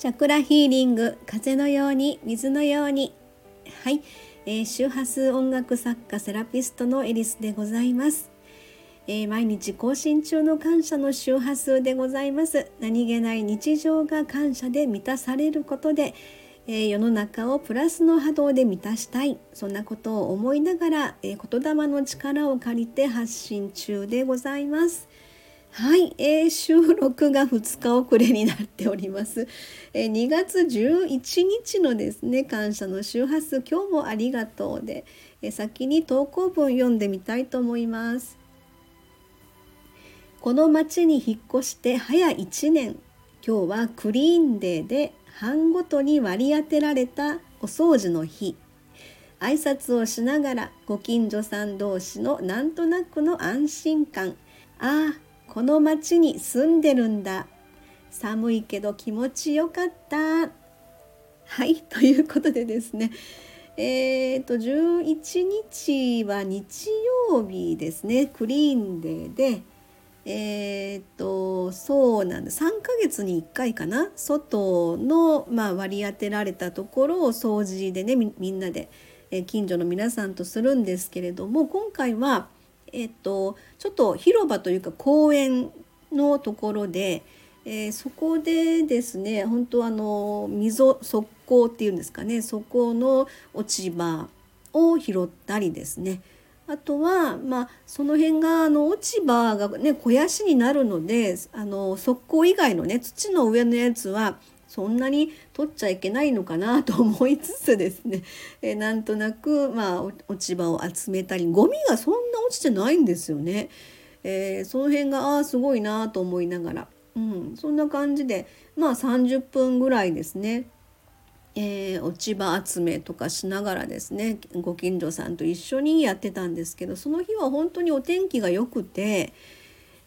チャクラヒーリング風のように水のように。はい、えー、周波数音楽作家セラピストのエリスでございます、えー、毎日更新中の感謝の周波数でございます。何気ない日常が感謝で満たされることで、えー、世の中をプラスの波動で満たしたい。そんなことを思いながら、え言霊の力を借りて発信中でございます。はい、えー、収録が2日遅れになっております、えー、2月11日のですね感謝の周波数今日もありがとうで、えー、先に投稿文読んでみたいと思います。この町に引っ越して早1年今日はクリーンデーで班ごとに割り当てられたお掃除の日。挨拶をしながらご近所さん同士のなんとなくの安心感。ああこの町に住んでるんだ。寒いけど気持ちよかった。はいということでですね。えーと、11日は日曜日ですね。クリーンデーで。えーとそうなんだ。3ヶ月に1回かな。外の、まあ、割り当てられたところを掃除でねみんなで、え近所の皆さんとするんですけれども今回はえっと、ちょっと広場というか公園のところで、えー、そこでですね本当あの溝側溝っていうんですかねそこの落ち葉を拾ったりですね。あとは、まあ、その辺があの落ち葉がね肥やしになるのであの側溝以外のね土の上のやつはそんなに取っちゃいけないのかなと思いつつですね、えなんとなく、まあ、落ち葉を集めたりゴミがそんな落ちてないんですよね。えー、その辺がああすごいなと思いながら、うん、そんな感じでまあ30分ぐらいですね。えー、落ち葉集めとかしながらですねご近所さんと一緒にやってたんですけどその日は本当にお天気が良くて、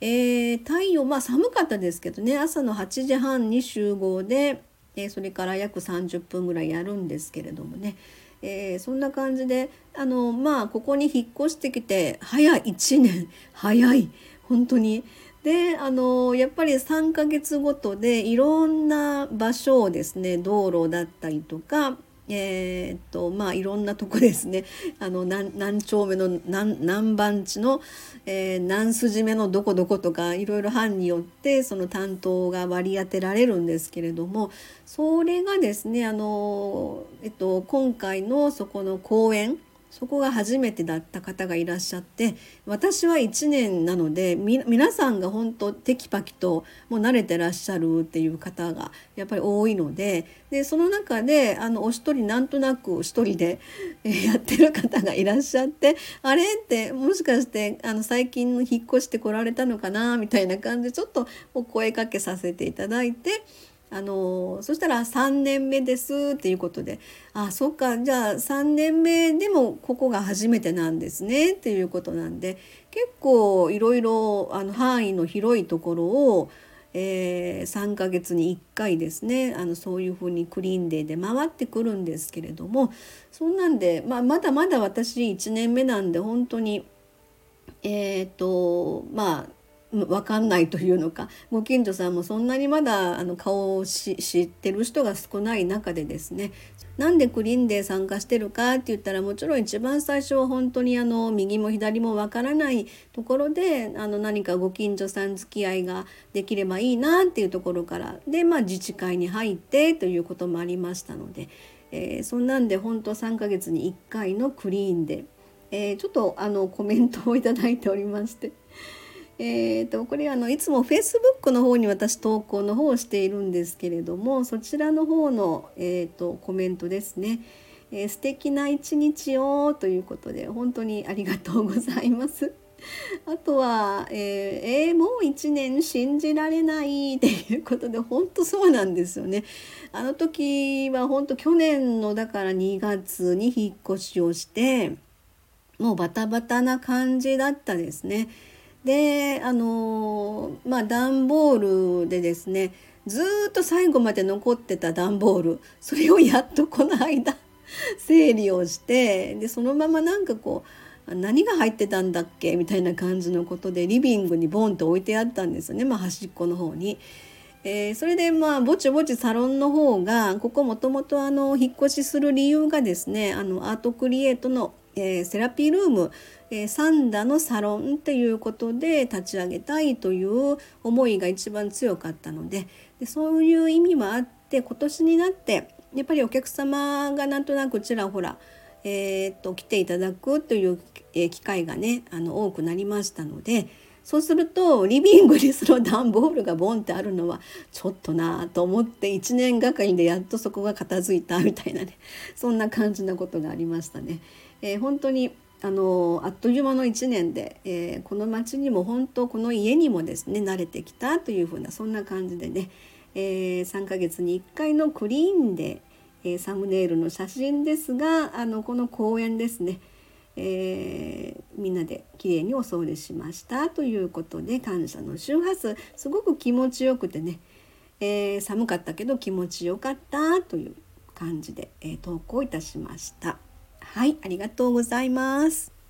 えー、太陽まあ寒かったですけどね朝の8時半に集合で、えー、それから約30分ぐらいやるんですけれどもね、えー、そんな感じであのまあここに引っ越してきて早い1年。早い。本当に。であのやっぱり3ヶ月ごとでいろんな場所をですね道路だったりとかえー、っとまあいろんなとこですね。あの何丁目の何何番地の、えー、何筋目のどこどことかいろいろ班によってその担当が割り当てられるんですけれどもそれがですねあの、えっと、今回のそこの公演そこが初めてだった方がいらっしゃって私は1年なので皆さんが本当テキパキともう慣れてらっしゃるっていう方がやっぱり多いのででその中であのお一人なんとなく一人で、やってる方がいらっしゃってあれってもしかしてあの最近引っ越してこられたのかなみたいな感じでちょっとお声かけさせていただいて。あのそしたら3年目ですっていうことであそっかじゃあ3年目でもここが初めてなんですねっていうことなんで結構いろいろあの範囲の広いところを、えー、3ヶ月に1回ですねあのそういうふうにクリーンデーで回ってくるんですけれどもそんなんで、まあ、まだまだ私1年目なんで本当にえっ、ー、とまあ分かんないというのかご近所さんもそんなにまだあの顔を知ってる人が少ない中でですねなんでクリーンで参加してるかって言ったらもちろん一番最初は本当にあの右も左も分からないところであの何かご近所さん付き合いができればいいなっていうところからで、まあ、自治会に入ってということもありましたので、えー、そんなんで本当3ヶ月に1回のクリーンで、えー、ちょっとあのコメントを頂いておりまして。えーと、これあのいつも Facebook の方に私投稿の方をしているんですけれどもそちらの方の、えーと、コメントですね、えー、素敵な一日をということで本当にありがとうございます。あとは、えー、えー、もう1年信じられないっていうことで本当そうなんですよね。あの時は本当去年のだから2月に引っ越しをしてもうバタバタな感じだったですね。であのまあ段ボールでですねずっと最後まで残ってた段ボールそれをやっとこの間 整理をしてでそのままなんかこう何が入ってたんだっけ？みたいな感じのことでリビングにボンと置いてあったんですよね、まあ、端っこの方に。えー、それでまあぼちぼちサロンの方がここもともと引っ越しする理由がですねあのアートクリエイトの、えー、セラピールーム、えー、サンダのサロンっていうことで立ち上げたいという思いが一番強かったのででそういう意味もあって今年になってやっぱりお客様がなんとなくちらほら、えー、っと来ていただくという機会がねあの多くなりましたので。そうするとリビングにその段ボールがボンってあるのはちょっとなと思って1年がかりでやっとそこが片付いたみたいなねそんな感じなことがありましたね。えー、本当にあのあっという間の1年で、えー、この町にも本当この家にもですね慣れてきたというふうなそんな感じでね、えー、3ヶ月に1回のクリーンで、えー、サムネイルの写真ですがあのこの公園ですねえー、みんなできれいにお掃除しましたということで感謝の周波数すごく気持ちよくてね、え、寒かったけど気持ちよかったという感じで、え、投稿いたしました。はい、ありがとうございます。